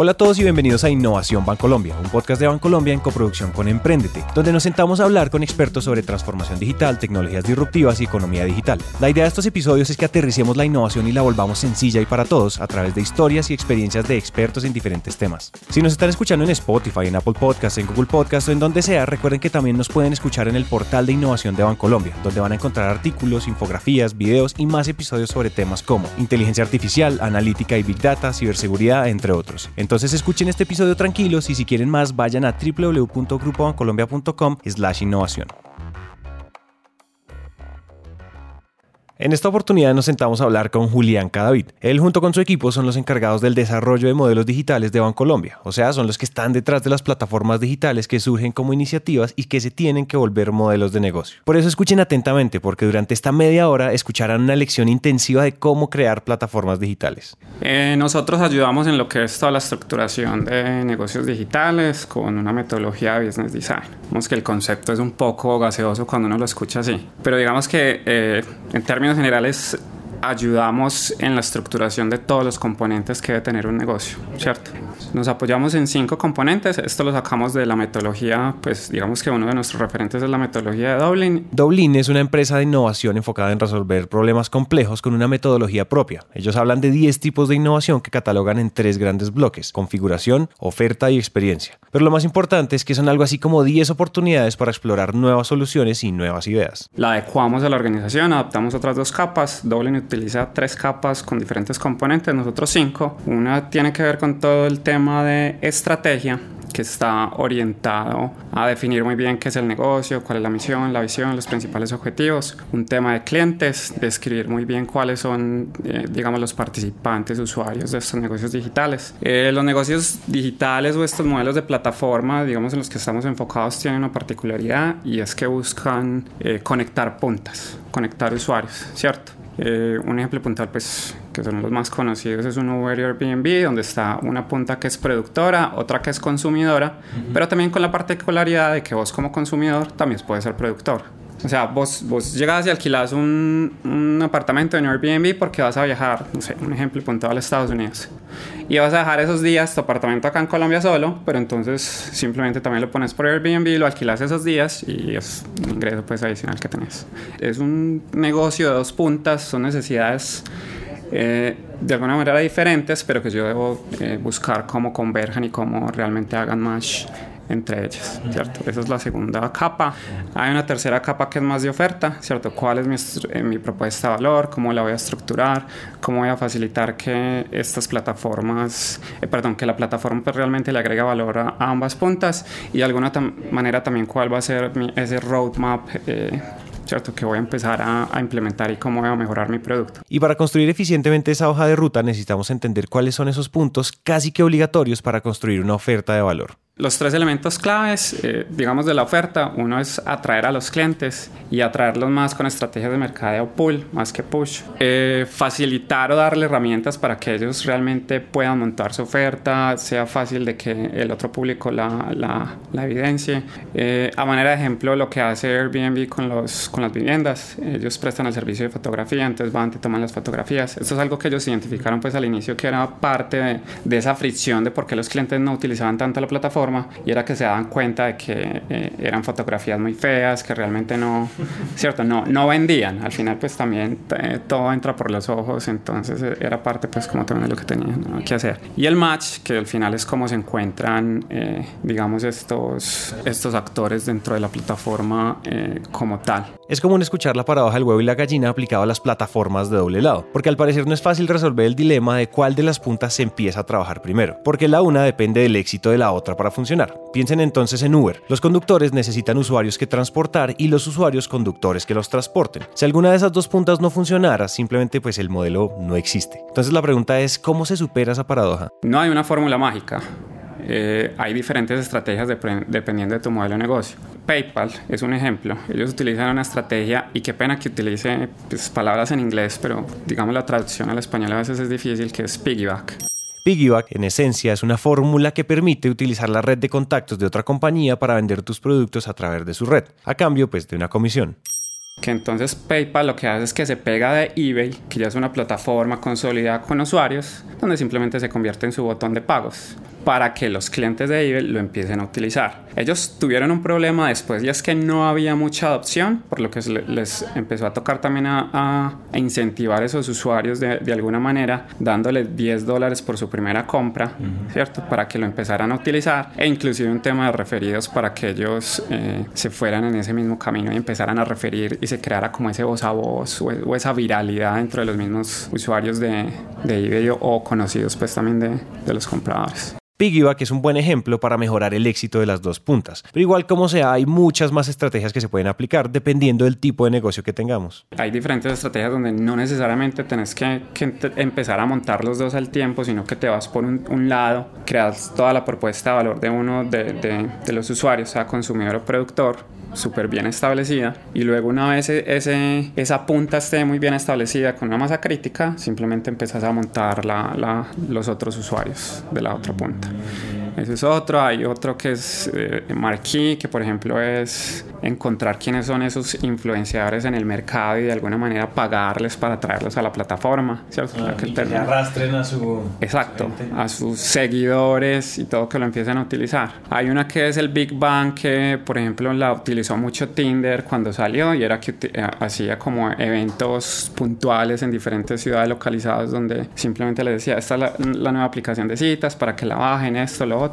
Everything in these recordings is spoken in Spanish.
Hola a todos y bienvenidos a Innovación Bancolombia, un podcast de Bancolombia en coproducción con Emprendete, donde nos sentamos a hablar con expertos sobre transformación digital, tecnologías disruptivas y economía digital. La idea de estos episodios es que aterricemos la innovación y la volvamos sencilla y para todos a través de historias y experiencias de expertos en diferentes temas. Si nos están escuchando en Spotify, en Apple Podcasts, en Google Podcasts o en donde sea, recuerden que también nos pueden escuchar en el portal de innovación de Bancolombia, donde van a encontrar artículos, infografías, videos y más episodios sobre temas como inteligencia artificial, analítica y big data, ciberseguridad, entre otros. Entonces escuchen este episodio tranquilos y si quieren más vayan a www.grupobancolombia.com slash innovación. En esta oportunidad nos sentamos a hablar con Julián Cadavid. Él junto con su equipo son los encargados del desarrollo de modelos digitales de Bancolombia, o sea, son los que están detrás de las plataformas digitales que surgen como iniciativas y que se tienen que volver modelos de negocio. Por eso escuchen atentamente, porque durante esta media hora escucharán una lección intensiva de cómo crear plataformas digitales. Eh, nosotros ayudamos en lo que es toda la estructuración de negocios digitales con una metodología de business design. Vemos que el concepto es un poco gaseoso cuando uno lo escucha así, pero digamos que eh, en términos generales ayudamos en la estructuración de todos los componentes que debe tener un negocio, ¿cierto? Nos apoyamos en cinco componentes, esto lo sacamos de la metodología, pues digamos que uno de nuestros referentes es la metodología de Dublin. Dublin es una empresa de innovación enfocada en resolver problemas complejos con una metodología propia. Ellos hablan de 10 tipos de innovación que catalogan en tres grandes bloques, configuración, oferta y experiencia. Pero lo más importante es que son algo así como 10 oportunidades para explorar nuevas soluciones y nuevas ideas. La adecuamos a la organización, adaptamos otras dos capas, Dublin utiliza tres capas con diferentes componentes, nosotros cinco. Una tiene que ver con todo el tema de estrategia, que está orientado a definir muy bien qué es el negocio, cuál es la misión, la visión, los principales objetivos. Un tema de clientes, describir muy bien cuáles son, eh, digamos, los participantes, usuarios de estos negocios digitales. Eh, los negocios digitales o estos modelos de plataforma, digamos, en los que estamos enfocados, tienen una particularidad y es que buscan eh, conectar puntas, conectar usuarios, ¿cierto? Eh, un ejemplo puntual, pues, que son los más conocidos, es un Uber y Airbnb, donde está una punta que es productora, otra que es consumidora, pero también con la particularidad de que vos como consumidor también puedes ser productor. O sea, vos, vos llegas y alquilas un, un, apartamento en Airbnb porque vas a viajar, no sé, un ejemplo puntual a Estados Unidos. Y vas a dejar esos días tu apartamento acá en Colombia solo, pero entonces simplemente también lo pones por Airbnb, lo alquilas esos días y es un ingreso pues adicional que tenés. Es un negocio de dos puntas, son necesidades eh, de alguna manera diferentes, pero que yo debo eh, buscar cómo converjan y cómo realmente hagan match entre ellas, ¿cierto? Esa es la segunda capa. Hay una tercera capa que es más de oferta, ¿cierto? ¿Cuál es mi, eh, mi, propuesta de valor? ¿Cómo la voy a estructurar? ¿Cómo voy a facilitar que estas plataformas, eh, perdón, que la plataforma pues, realmente le agrega valor a, a ambas puntas? Y de alguna manera también cuál va a ser mi, ese roadmap eh, ¿cierto? Que voy a empezar a, a, implementar y cómo voy a mejorar mi producto. Y para construir eficientemente esa hoja de ruta necesitamos entender cuáles son esos puntos casi que obligatorios para construir una oferta de valor. Los tres elementos claves, eh, digamos, de la oferta, uno es atraer a los clientes y atraerlos más con estrategias de mercadeo pull más que push. Eh, facilitar o darle herramientas para que ellos realmente puedan montar su oferta, sea fácil de que el otro público la, la, la evidencie. Eh, a manera de ejemplo, lo que hace Airbnb con, los, con las viviendas, ellos prestan el servicio de fotografía, entonces van, te toman las fotografías. Esto es algo que ellos identificaron pues al inicio que era parte de, de esa fricción de por qué los clientes no utilizaban tanto la plataforma y era que se daban cuenta de que eh, eran fotografías muy feas, que realmente no, cierto, no, no vendían. Al final pues también eh, todo entra por los ojos, entonces eh, era parte pues como también de lo que tenían ¿no? que hacer. Y el match, que al final es como se encuentran, eh, digamos, estos, estos actores dentro de la plataforma como tal. Es común escuchar la paradoja del huevo y la gallina aplicado a las plataformas de doble lado, porque al parecer no es fácil resolver el dilema de cuál de las puntas se empieza a trabajar primero, porque la una depende del éxito de la otra para funcionar. Piensen entonces en Uber. Los conductores necesitan usuarios que transportar y los usuarios conductores que los transporten. Si alguna de esas dos puntas no funcionara, simplemente pues el modelo no existe. Entonces la pregunta es, ¿cómo se supera esa paradoja? No hay una fórmula mágica. Eh, hay diferentes estrategias de, dependiendo de tu modelo de negocio. PayPal es un ejemplo. Ellos utilizan una estrategia y qué pena que utilice pues, palabras en inglés, pero digamos la traducción al español a veces es difícil, que es piggyback. Piggyback, en esencia, es una fórmula que permite utilizar la red de contactos de otra compañía para vender tus productos a través de su red, a cambio pues de una comisión. Que entonces PayPal lo que hace es que se pega de eBay, que ya es una plataforma consolidada con usuarios, donde simplemente se convierte en su botón de pagos para que los clientes de eBay lo empiecen a utilizar. Ellos tuvieron un problema después y es que no había mucha adopción, por lo que les empezó a tocar también a, incentivar a esos usuarios de, alguna manera, dándoles 10 dólares por su primera compra, ¿cierto? Para que lo empezaran a utilizar e inclusive un tema de referidos para que ellos eh, se fueran en ese mismo camino y empezaran a referir y se creara como ese voz a voz o, esa viralidad dentro de los mismos usuarios de, de eBay o conocidos pues también de, de los compradores. Piggyback es un buen ejemplo para mejorar el éxito de las dos puntas. Pero igual como sea, hay muchas más estrategias que se pueden aplicar dependiendo del tipo de negocio que tengamos. Hay diferentes estrategias donde no necesariamente tenés que, empezar a montar los dos al tiempo, sino que te vas por un, lado, creas toda la propuesta de valor de uno de, de los usuarios, sea consumidor o productor, súper bien establecida y luego una vez e-, ese, esa punta esté muy bien establecida con una masa crítica, simplemente empiezas a montar la, la, los otros usuarios de la otra punta. Ese es otro. Hay otro que es eh, Marquee, que por ejemplo es encontrar quiénes son esos influenciadores en el mercado y de alguna manera pagarles para traerlos a la plataforma, ¿cierto? Ah, que, que arrastren a su... Exacto, a sus seguidores y todo que lo empiecen a utilizar. Hay una que es el Big Bang que, por ejemplo, la utilizó mucho Tinder cuando salió y era que eh, hacía como eventos puntuales en diferentes ciudades localizadas donde simplemente les decía, esta es la, la nueva aplicación de citas para que la bajen, esto, lo otro,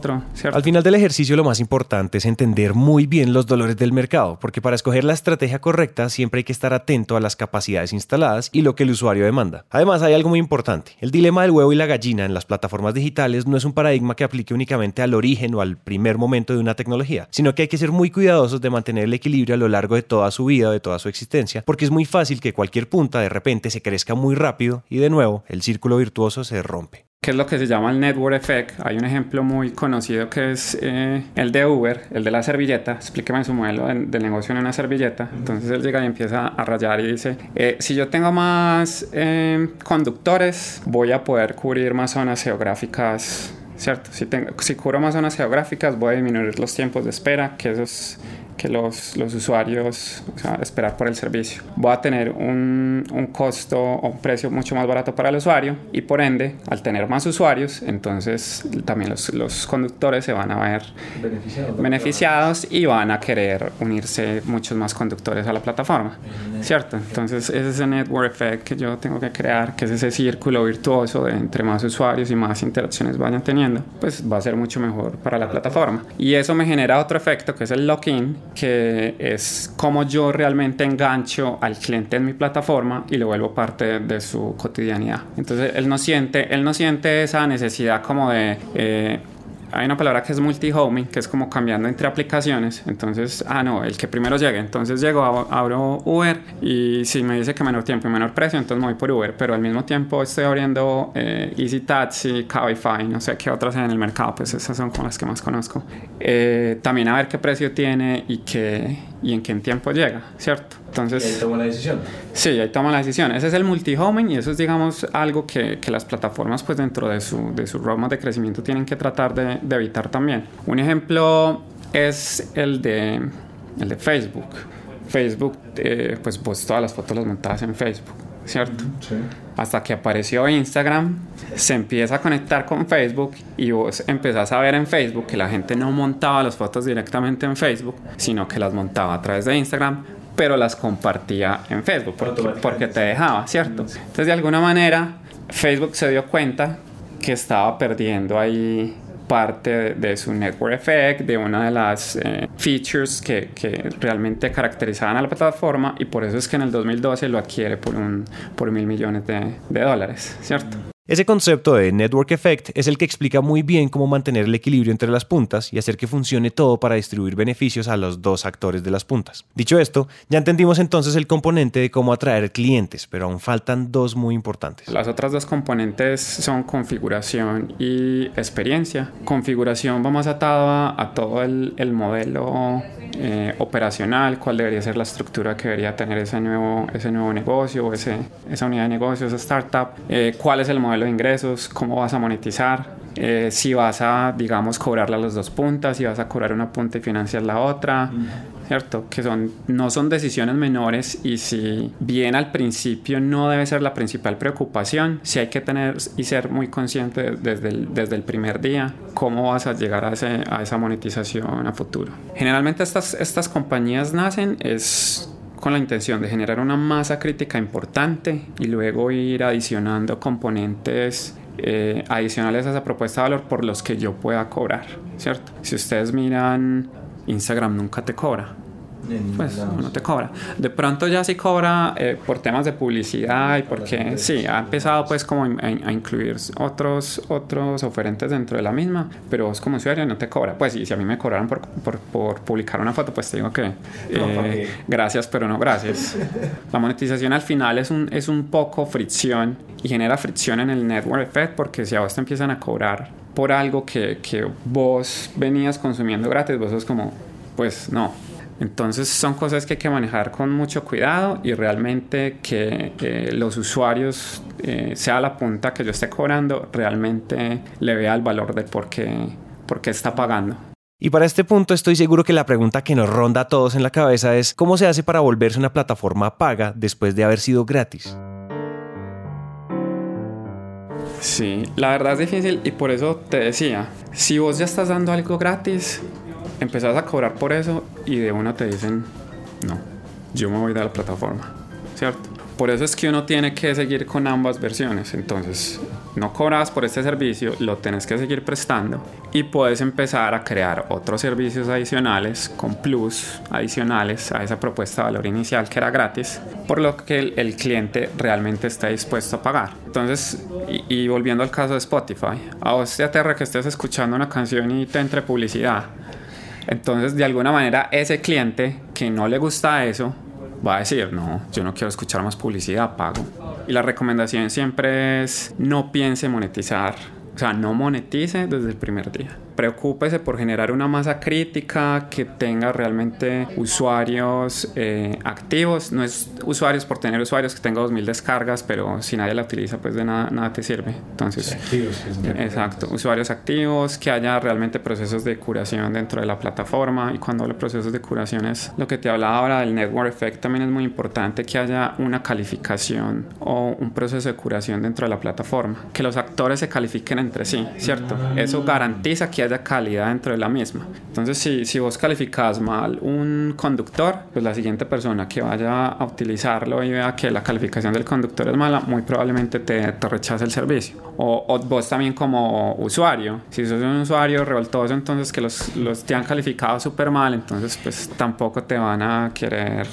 Al final del ejercicio lo más importante es entender muy bien los dolores del mercado porque para escoger la estrategia correcta siempre hay que estar atento a las capacidades instaladas y lo que el usuario demanda. Además, hay algo muy importante. El dilema del huevo y la gallina en las plataformas digitales no es un paradigma que aplique únicamente al origen o al primer momento de una tecnología, sino que hay que ser muy cuidadosos de mantener el equilibrio a lo largo de toda su vida de toda su existencia, porque es muy fácil que cualquier punta de repente se crezca muy rápido y de nuevo el círculo virtuoso se rompe que es lo que se llama el network effect. Hay un ejemplo muy conocido que es eh, el de Uber, el de la servilleta. Explíqueme su modelo de, negocio en una servilleta. Entonces él llega y empieza a rayar y dice, eh, si yo tengo más eh, conductores, voy a poder cubrir más zonas geográficas ¿cierto? Si, tengo, si cubro más zonas geográficas, voy a disminuir los tiempos de espera, que esos que los, los usuarios, o sea, esperar por el servicio. Voy a tener un, un, costo o un precio mucho más barato para el usuario y por ende, al tener más usuarios, entonces también los, los conductores se van a ver beneficiados, y van a querer unirse muchos más conductores a la plataforma, ¿cierto? Entonces ese es el network effect que yo tengo que crear, que es ese círculo virtuoso de entre más usuarios y más interacciones vayan teniendo, pues va a ser mucho mejor para la plataforma. Y eso me genera otro efecto que es el lock-in, que es como yo realmente engancho al cliente en mi plataforma y lo vuelvo parte de su cotidianidad. Entonces él no siente, él no siente esa necesidad como de eh, hay una palabra que es multi-homing, que es como cambiando entre aplicaciones. Entonces, ah, no, el que primero llegue. Entonces llego, abro Uber y si me dice que menor tiempo y menor precio, entonces me voy por Uber. Pero al mismo tiempo estoy abriendo eh, Easy Taxi, Cabify, no sé qué otras hay en el mercado, pues esas son como las que más conozco. Eh, también a ver qué precio tiene y, qué, y en qué tiempo llega, ¿cierto? Entonces, y ahí toma la decisión. Sí, ahí toma la decisión. Ese es el multi-homing y eso es, digamos, algo que, que, las plataformas, pues dentro de su, de su roadmap de crecimiento, tienen que tratar de, de, evitar también. Un ejemplo es el de, el de Facebook. Facebook, eh, pues vos todas las fotos las montabas en Facebook, ¿cierto? Sí. Hasta que apareció Instagram, se empieza a conectar con Facebook y vos empezás a ver en Facebook que la gente no montaba las fotos directamente en Facebook, sino que las montaba a través de Instagram pero las compartía en Facebook porque, te dejaba, ¿cierto? Entonces de alguna manera Facebook se dio cuenta que estaba perdiendo ahí parte de, su network effect, de una de las eh, features que, que, realmente caracterizaban a la plataforma y por eso es que en el 2012 lo adquiere por, un, por mil millones de, de dólares, ¿cierto? Ese concepto de network effect es el que explica muy bien cómo mantener el equilibrio entre las puntas y hacer que funcione todo para distribuir beneficios a los dos actores de las puntas. Dicho esto, ya entendimos entonces el componente de cómo atraer clientes, pero aún faltan dos muy importantes. Las otras dos componentes son configuración y experiencia. Configuración va más atada a, todo el, el modelo eh, operacional, cuál debería ser la estructura que debería tener ese nuevo, ese nuevo negocio, ese, esa unidad de negocio, esa startup, eh, cuál es el modelo de ingresos, cómo vas a monetizar, eh, si vas a, digamos, cobrarle a las dos puntas, si vas a cobrar una punta y financiar la otra, ¿cierto? Que son, no son decisiones menores y si bien al principio no debe ser la principal preocupación, sí hay que tener y ser muy consciente desde el, desde el primer día cómo vas a llegar a, ese, a esa monetización a futuro. Generalmente estas, estas compañías nacen es con la intención de generar una masa crítica importante y luego ir adicionando componentes eh, adicionales a esa propuesta de valor por los que yo pueda cobrar, ¿cierto? Si ustedes miran, Instagram nunca te cobra pues no te cobra. De pronto ya sí cobra eh, por temas de publicidad y porque sí, ha empezado pues como a, incluir otros, otros oferentes dentro de la misma, pero vos como usuario no te cobra. Pues y si a mí me cobraron por, por, por publicar una foto, pues te digo que eh, gracias, pero no gracias. La monetización al final es un, es un poco fricción y genera fricción en el network effect porque si a vos te empiezan a cobrar por algo que, que vos venías consumiendo gratis, vos sos como, pues no, entonces son cosas que hay que manejar con mucho cuidado y realmente que eh, los usuarios, eh, sea la punta que yo esté cobrando, realmente le vea el valor de por qué, por qué está pagando. Y para este punto estoy seguro que la pregunta que nos ronda a todos en la cabeza es ¿cómo se hace para volverse una plataforma paga después de haber sido gratis? Sí, la verdad es difícil y por eso te decía, si vos ya estás dando algo gratis, empezás a cobrar por eso y de una te dicen, no, yo me voy de la plataforma, ¿cierto? Por eso es que uno tiene que seguir con ambas versiones. Entonces, no cobras por este servicio, lo tienes que seguir prestando y puedes empezar a crear otros servicios adicionales con plus adicionales a esa propuesta de valor inicial que era gratis, por lo que el, cliente realmente está dispuesto a pagar. Entonces, y, y volviendo al caso de Spotify, a vos te aterra que estés escuchando una canción y te entre publicidad entonces, de alguna manera, ese cliente que no le gusta eso va a decir, no, yo no quiero escuchar más publicidad, pago. Y la recomendación siempre es no piense monetizar, o sea, no monetice desde el primer día preocúpese por generar una masa crítica que tenga realmente usuarios eh, activos. No es usuarios por tener usuarios que tenga 2000 descargas, pero si nadie la utiliza, pues de nada, nada te sirve. Entonces, activos, exacto, usuarios activos, que haya realmente procesos de curación dentro de la plataforma. Y cuando hablo de procesos de curación es lo que te hablaba ahora del network effect, también es muy importante que haya una calificación o un proceso de curación dentro de la plataforma, que los actores se califiquen entre sí, ¿cierto? Eso garantiza que haya calidad dentro de la misma. Entonces, si, si vos calificas mal un conductor, pues la siguiente persona que vaya a utilizarlo y vea que la calificación del conductor es mala, muy probablemente te, te rechace el servicio. O, o, vos también como usuario, si sos un usuario revoltoso, entonces que los, los te han calificado súper mal, entonces pues tampoco te van a querer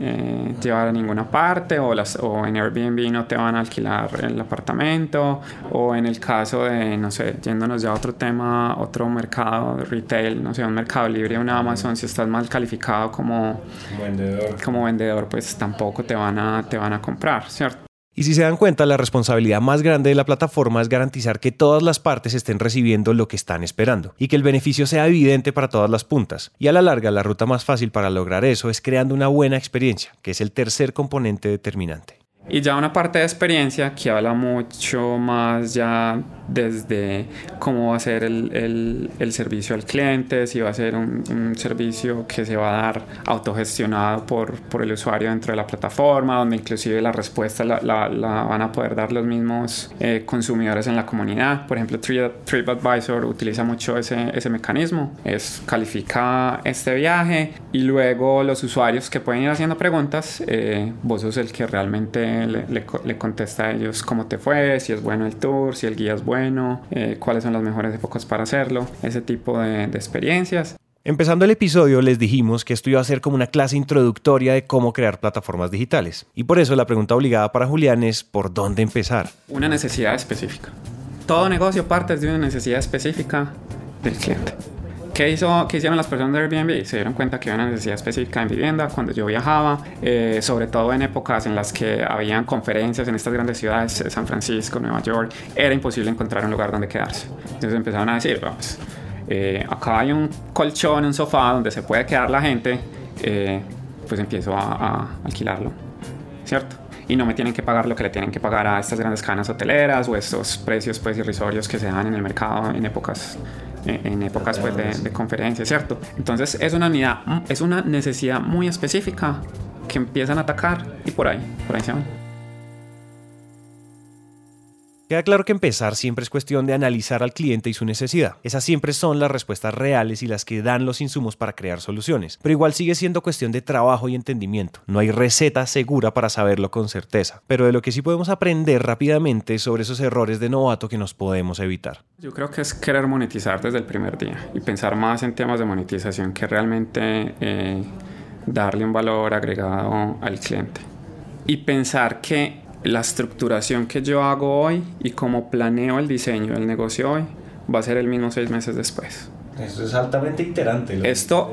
eh, llevar a ninguna parte o, las, o en Airbnb no te van a alquilar el apartamento o en el caso de, no sé, yéndonos ya a otro tema, otro mercado de retail, no sé, un mercado libre, un Amazon, si estás mal calificado como vendedor, como vendedor pues tampoco te van a, te van a comprar, ¿cierto? Y si se dan cuenta, la responsabilidad más grande de la plataforma es garantizar que todas las partes estén recibiendo lo que están esperando y que el beneficio sea evidente para todas las puntas. Y a la larga, la ruta más fácil para lograr eso es creando una buena experiencia, que es el tercer componente determinante. Y ya una parte de experiencia que habla mucho más ya desde cómo va a ser el, el, el, servicio al cliente, si va a ser un, un, servicio que se va a dar autogestionado por, por, el usuario dentro de la plataforma, donde inclusive la respuesta la, la, la van a poder dar los mismos eh, consumidores en la comunidad. Por ejemplo, TripAdvisor utiliza mucho ese, ese mecanismo, es califica este viaje y luego los usuarios que pueden ir haciendo preguntas, eh, vos sos el que realmente le, le, le contesta a ellos cómo te fue, si es bueno el tour, si el guía es bueno bueno, eh, cuáles son las mejores épocas para hacerlo, ese tipo de, de experiencias. Empezando el episodio les dijimos que esto iba a ser como una clase introductoria de cómo crear plataformas digitales. Y por eso la pregunta obligada para Julián es ¿por dónde empezar? Una necesidad específica. Todo negocio parte de una necesidad específica del cliente. ¿Qué, hizo, ¿Qué hicieron las personas de Airbnb? Se dieron cuenta que había una necesidad específica en vivienda cuando yo viajaba, eh, sobre todo en épocas en las que habían conferencias en estas grandes ciudades, eh, San Francisco, Nueva York, era imposible encontrar un lugar donde quedarse. Entonces empezaron a decir, vamos, eh, acá hay un colchón, un sofá donde se puede quedar la gente, eh, pues empiezo a, a alquilarlo, ¿cierto? y no me tienen que pagar lo que le tienen que pagar a estas grandes cadenas hoteleras o estos precios pues irrisorios que se dan en el mercado en épocas en, épocas pues, de, de conferencias, ¿cierto? Entonces es una, unidad, es una necesidad muy específica que empiezan a atacar y por ahí, por ahí se van. Queda claro que empezar siempre es cuestión de analizar al cliente y su necesidad. Esas siempre son las respuestas reales y las que dan los insumos para crear soluciones. Pero igual sigue siendo cuestión de trabajo y entendimiento. No hay receta segura para saberlo con certeza. Pero de lo que sí podemos aprender rápidamente sobre esos errores de novato que nos podemos evitar. Yo creo que es querer monetizar desde el primer día y pensar más en temas de monetización que realmente eh, darle un valor agregado al cliente. Y pensar que la estructuración que yo hago hoy y cómo planeo el diseño del negocio hoy va a ser el mismo seis meses después. Eso es altamente iterante. Esto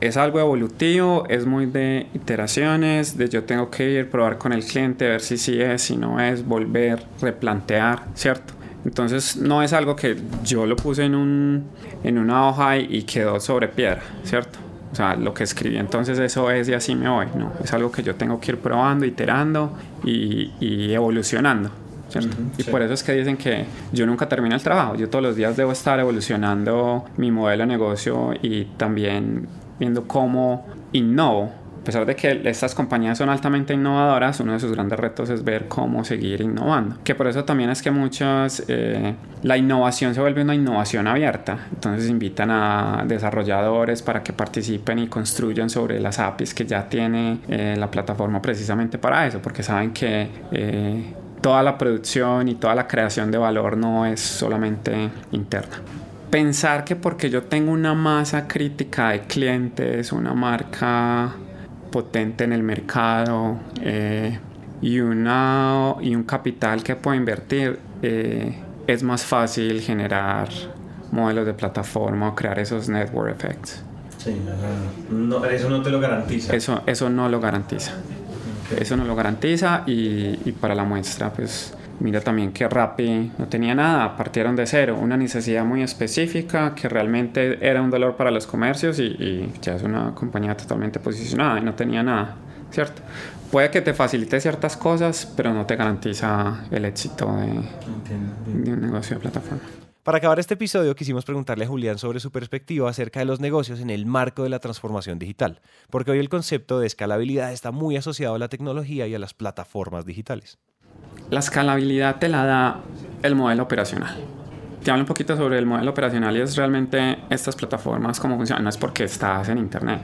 es algo evolutivo, es muy de iteraciones, de yo tengo que ir, probar con el cliente, ver si sí es, si no es, volver, replantear, ¿cierto? Entonces no es algo que yo lo puse en, un, en una hoja y quedó sobre piedra, ¿cierto? O sea, lo que escribí entonces eso es y así me voy, ¿no? Es algo que yo tengo que ir probando, iterando y, y evolucionando. ¿cierto? y por eso es que dicen que yo nunca termino el trabajo, yo todos los días debo estar evolucionando mi modelo de negocio y también viendo cómo innovo pesar de que estas compañías son altamente innovadoras, uno de sus grandes retos es ver cómo seguir innovando. Que por eso también es que muchas, eh, la innovación se vuelve una innovación abierta. Entonces invitan a desarrolladores para que participen y construyan sobre las APIs que ya tiene eh, la plataforma precisamente para eso, porque saben que... Eh, toda la producción y toda la creación de valor no es solamente interna pensar que porque yo tengo una masa crítica de clientes, una marca potente en el mercado eh, y, una, y un capital que puedo invertir, eh, es más fácil generar modelos de plataforma o crear esos network effects. Sí, no, eso no te lo garantiza. Eso, eso no lo garantiza. Eso no lo garantiza y, y para la muestra, pues Mira también que Rappi no tenía nada, partieron de cero, una necesidad muy específica que realmente era un dolor para los comercios y, ya es una compañía totalmente posicionada y no tenía nada, ¿cierto? Puede que te facilite ciertas cosas, pero no te garantiza el éxito de, de un negocio de plataforma. Para acabar este episodio quisimos preguntarle a Julián sobre su perspectiva acerca de los negocios en el marco de la transformación digital, porque hoy el concepto de escalabilidad está muy asociado a la tecnología y a las plataformas digitales. La escalabilidad te la da el modelo operacional. Te hablo un poquito sobre el modelo operacional y es realmente estas plataformas, cómo funcionan. No es porque estás en Internet,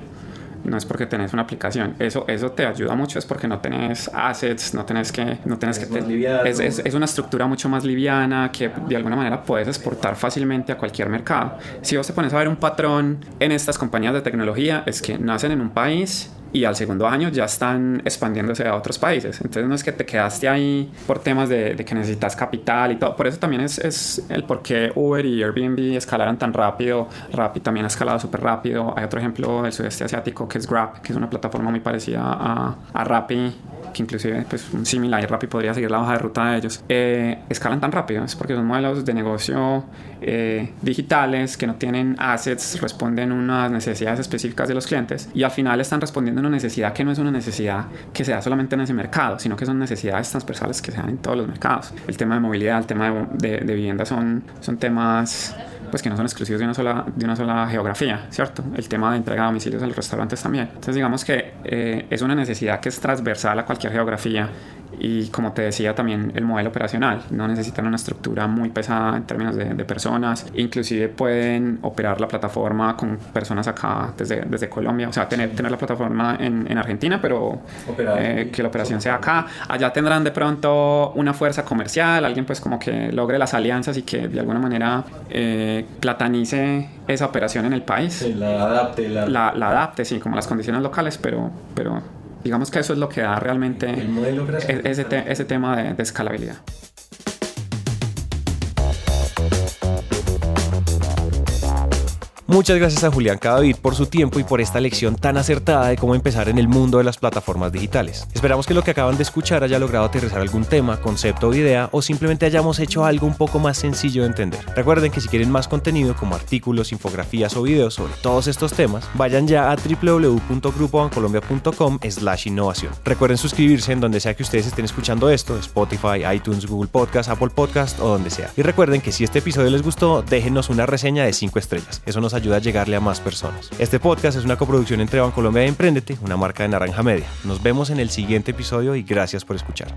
no es porque tenés una aplicación. Eso, eso te ayuda mucho, es porque no tenés assets, no tenés que... No tenés es, que es, es, es, una estructura mucho más liviana que de alguna manera puedes exportar fácilmente a cualquier mercado. Si vos te pones a ver un patrón en estas compañías de tecnología, es que nacen en un país y al segundo año ya están expandiéndose a otros países. Entonces no es que te quedaste ahí por temas de, que necesitas capital y todo. Por eso también es, es, el por qué Uber y Airbnb escalaron tan rápido. Rappi también ha escalado súper rápido. Hay otro ejemplo del sudeste asiático que es Grab, que es una plataforma muy parecida a, a Rappi que inclusive pues similar y rápido podría seguir la hoja de ruta de ellos, eh, escalan tan rápido, es porque son modelos de negocio eh, digitales que no tienen assets, responden unas necesidades específicas de los clientes y al final están respondiendo a una necesidad que no es una necesidad que se da solamente en ese mercado, sino que son necesidades transversales que se dan en todos los mercados. El tema de movilidad, el tema de, de vivienda son, son temas pues que no son exclusivos de una sola, de una sola geografía, ¿cierto? El tema de entrega a domicilios en los restaurantes también. Entonces digamos que eh, es una necesidad que es transversal a cualquier geografía y como te decía también el modelo operacional no necesitan una estructura muy pesada en términos de, personas inclusive pueden operar la plataforma con personas acá desde, desde Colombia o sea tener, tener la plataforma en, en Argentina pero eh, que la operación sea acá. Allá tendrán de pronto una fuerza comercial alguien pues como que logre las alianzas y que de alguna manera eh, platanice esa operación en el país. La adapte la... La, la adapte sí como las condiciones locales pero pero Digamos que eso es lo que da realmente e-, ese, ese, tema de, de escalabilidad. Muchas gracias a Julián Cadavid por su tiempo y por esta lección tan acertada de cómo empezar en el mundo de las plataformas digitales. Esperamos que lo que acaban de escuchar haya logrado aterrizar algún tema, concepto o idea o simplemente hayamos hecho algo un poco más sencillo de entender. Recuerden que si quieren más contenido como artículos, infografías o videos sobre todos estos temas, vayan ya a www.grupobancolombia.com slash innovación. Recuerden suscribirse en donde sea que ustedes estén escuchando esto, Spotify, iTunes, Google Podcast, Apple Podcast o donde sea. Y recuerden que si este episodio les gustó, déjenos una reseña de 5 estrellas. Eso nos ayuda a llegarle a más personas. Este podcast es una coproducción entre Bancolombia y Emprendete, una marca de Naranja Media. Nos vemos en el siguiente episodio y gracias por escuchar.